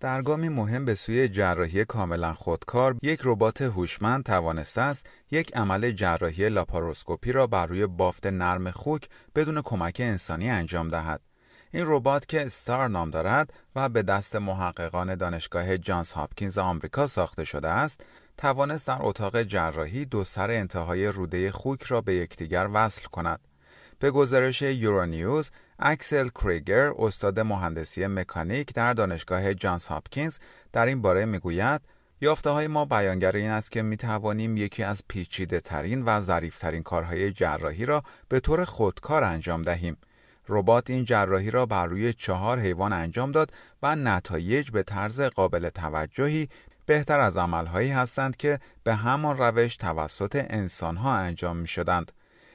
در گامی مهم به سوی جراحی کاملا خودکار یک ربات هوشمند توانسته است یک عمل جراحی لاپاروسکوپی را بر روی بافت نرم خوک بدون کمک انسانی انجام دهد. این ربات که استار نام دارد و به دست محققان دانشگاه جانز هاپکینز آمریکا ساخته شده است توانست در اتاق جراحی دو سر انتهای روده خوک را به یکدیگر وصل کند. به گزارش یورونیوز اکسل کریگر استاد مهندسی مکانیک در دانشگاه جانز هاپکینز در این باره می‌گوید یافته های ما بیانگر این است که می توانیم یکی از پیچیده ترین و ظریف ترین کارهای جراحی را به طور خودکار انجام دهیم. ربات این جراحی را بر روی چهار حیوان انجام داد و نتایج به طرز قابل توجهی بهتر از عملهایی هستند که به همان روش توسط انسانها انجام می شدند.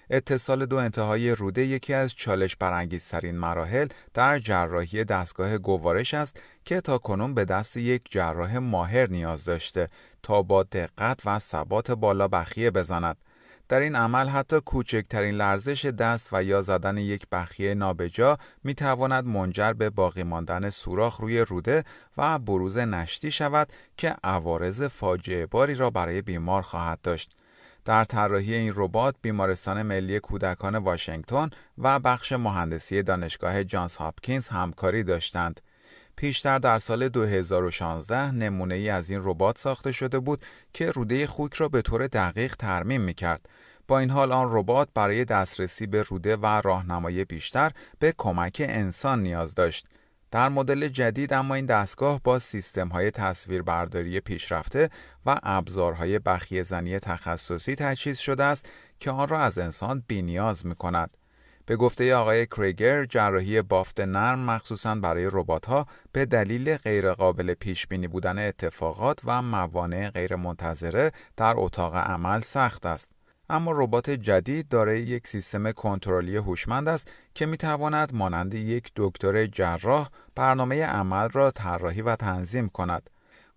اتصال دو انتهای روده یکی از چالش برانگیزترین مراحل در جراحی دستگاه گوارش است که تا کنون به دست یک جراح ماهر نیاز داشته تا با دقت و ثبات بالا بخیه بزند. در این عمل حتی کوچکترین لرزش دست و یا زدن یک بخیه نابجا می تواند منجر به باقی ماندن سوراخ روی روده و بروز نشتی شود که عوارض فاجعه باری را برای بیمار خواهد داشت. در طراحی این ربات بیمارستان ملی کودکان واشنگتن و بخش مهندسی دانشگاه جانز هاپکینز همکاری داشتند. پیشتر در سال 2016 نمونه ای از این ربات ساخته شده بود که روده خوک را به طور دقیق ترمیم می کرد. با این حال آن ربات برای دسترسی به روده و راهنمایی بیشتر به کمک انسان نیاز داشت. در مدل جدید اما این دستگاه با سیستم های تصویربرداری پیشرفته و ابزارهای بخیه زنی تخصصی تجهیز شده است که آن را از انسان بینیاز می کند. به گفته آقای کریگر جراحی بافت نرم مخصوصا برای ربات ها به دلیل غیرقابل پیش بینی بودن اتفاقات و موانع غیرمنتظره در اتاق عمل سخت است. اما ربات جدید دارای یک سیستم کنترلی هوشمند است که می تواند مانند یک دکتر جراح برنامه عمل را طراحی و تنظیم کند.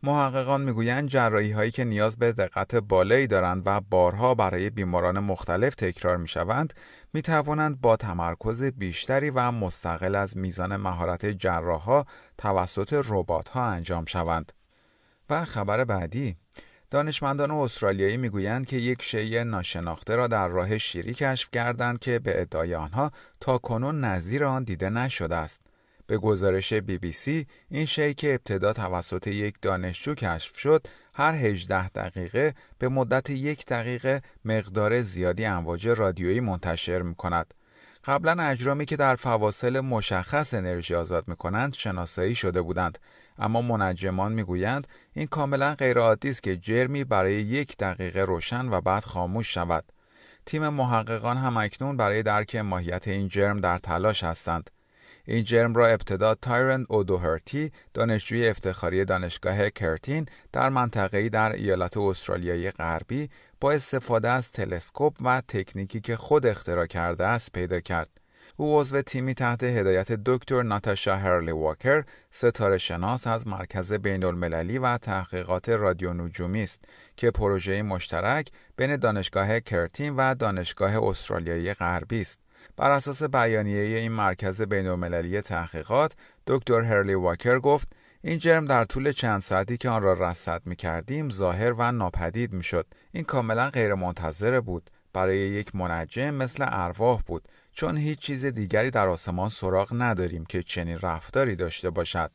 محققان می‌گویند جراحی هایی که نیاز به دقت بالایی دارند و بارها برای بیماران مختلف تکرار می شوند می توانند با تمرکز بیشتری و مستقل از میزان مهارت جراح توسط ربات ها انجام شوند. و خبر بعدی دانشمندان استرالیایی می‌گویند که یک شیء ناشناخته را در راه شیری کشف کردند که به ادعای آنها تا کنون نظیر آن دیده نشده است. به گزارش بی بی سی این شی که ابتدا توسط یک دانشجو کشف شد هر 18 دقیقه به مدت یک دقیقه مقدار زیادی امواج رادیویی منتشر می کند. قبلا اجرامی که در فواصل مشخص انرژی آزاد می کنند شناسایی شده بودند. اما منجمان می‌گویند این کاملا غیرعادی است که جرمی برای یک دقیقه روشن و بعد خاموش شود. تیم محققان هم اکنون برای درک ماهیت این جرم در تلاش هستند. این جرم را ابتدا تایرند اودوهرتی دانشجوی افتخاری دانشگاه کرتین در منطقه‌ای در ایالت استرالیایی غربی با استفاده از تلسکوپ و تکنیکی که خود اختراع کرده است پیدا کرد. او عضو تیمی تحت هدایت دکتر ناتاشا هرلی واکر ستاره شناس از مرکز بین المللی و تحقیقات رادیو نجومی است که پروژه مشترک بین دانشگاه کرتین و دانشگاه استرالیایی غربی است. بر اساس بیانیه این مرکز بین المللی تحقیقات دکتر هرلی واکر گفت این جرم در طول چند ساعتی که آن را رصد می کردیم ظاهر و ناپدید می شد. این کاملا غیر منتظره بود. برای یک منجم مثل ارواح بود چون هیچ چیز دیگری در آسمان سراغ نداریم که چنین رفتاری داشته باشد.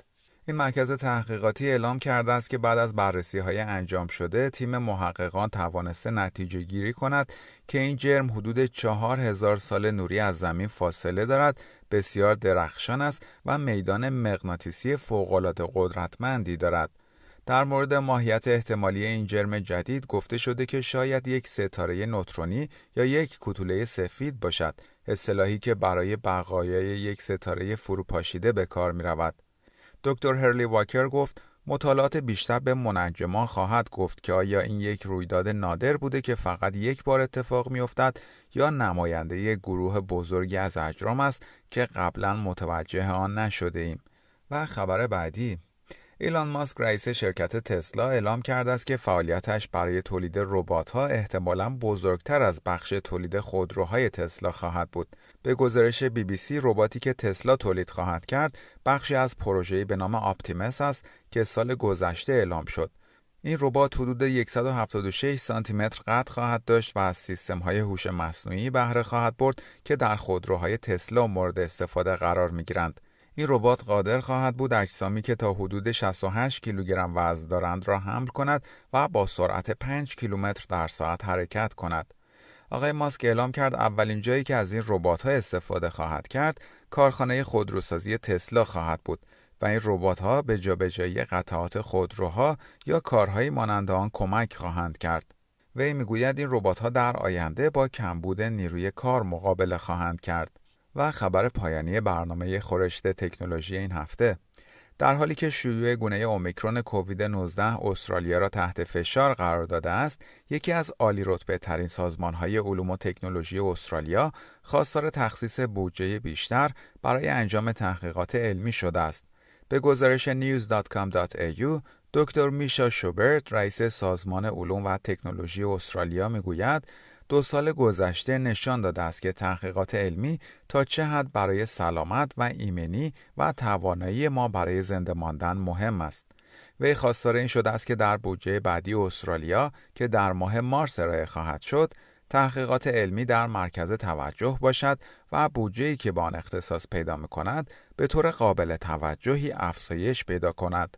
این مرکز تحقیقاتی اعلام کرده است که بعد از بررسی های انجام شده تیم محققان توانسته نتیجه گیری کند که این جرم حدود چهار هزار سال نوری از زمین فاصله دارد بسیار درخشان است و میدان مغناطیسی فوقالعاده قدرتمندی دارد در مورد ماهیت احتمالی این جرم جدید گفته شده که شاید یک ستاره نوترونی یا یک کوتوله سفید باشد اصطلاحی که برای بقایای یک ستاره فروپاشیده به کار می رود. دکتر هرلی واکر گفت مطالعات بیشتر به منجمان خواهد گفت که آیا این یک رویداد نادر بوده که فقط یک بار اتفاق میافتد یا نماینده گروه بزرگی از اجرام است که قبلا متوجه آن نشده ایم. و خبر بعدی ایلان ماسک رئیس شرکت تسلا اعلام کرده است که فعالیتش برای تولید ربات‌ها احتمالاً بزرگتر از بخش تولید خودروهای تسلا خواهد بود. به گزارش بی بی سی رباتی که تسلا تولید خواهد کرد، بخشی از پروژه‌ای به نام آپتیمس است که سال گذشته اعلام شد. این ربات حدود 176 سانتی متر قد خواهد داشت و از سیستم های هوش مصنوعی بهره خواهد برد که در خودروهای تسلا مورد استفاده قرار می گیرند. این ربات قادر خواهد بود اجسامی که تا حدود 68 کیلوگرم وزن دارند را حمل کند و با سرعت 5 کیلومتر در ساعت حرکت کند. آقای ماسک اعلام کرد اولین جایی که از این ربات ها استفاده خواهد کرد کارخانه خودروسازی تسلا خواهد بود و این ربات ها به جابجایی قطعات خودروها یا کارهایی مانند آن کمک خواهند کرد. وی می‌گوید این ربات ها در آینده با کمبود نیروی کار مقابله خواهند کرد. و خبر پایانی برنامه خورشت تکنولوژی این هفته در حالی که شیوع گونه اومیکرون کووید 19 استرالیا را تحت فشار قرار داده است، یکی از عالی رتبه ترین سازمان های علوم و تکنولوژی استرالیا خواستار تخصیص بودجه بیشتر برای انجام تحقیقات علمی شده است. به گزارش news.com.au دکتر میشا شوبرت رئیس سازمان علوم و تکنولوژی استرالیا می‌گوید دو سال گذشته نشان داده است که تحقیقات علمی تا چه حد برای سلامت و ایمنی و توانایی ما برای زنده ماندن مهم است. وی خواستار این شده است که در بودجه بعدی استرالیا که در ماه مارس ارائه خواهد شد، تحقیقات علمی در مرکز توجه باشد و بودجه‌ای که با آن اختصاص پیدا می کند به طور قابل توجهی افزایش پیدا کند.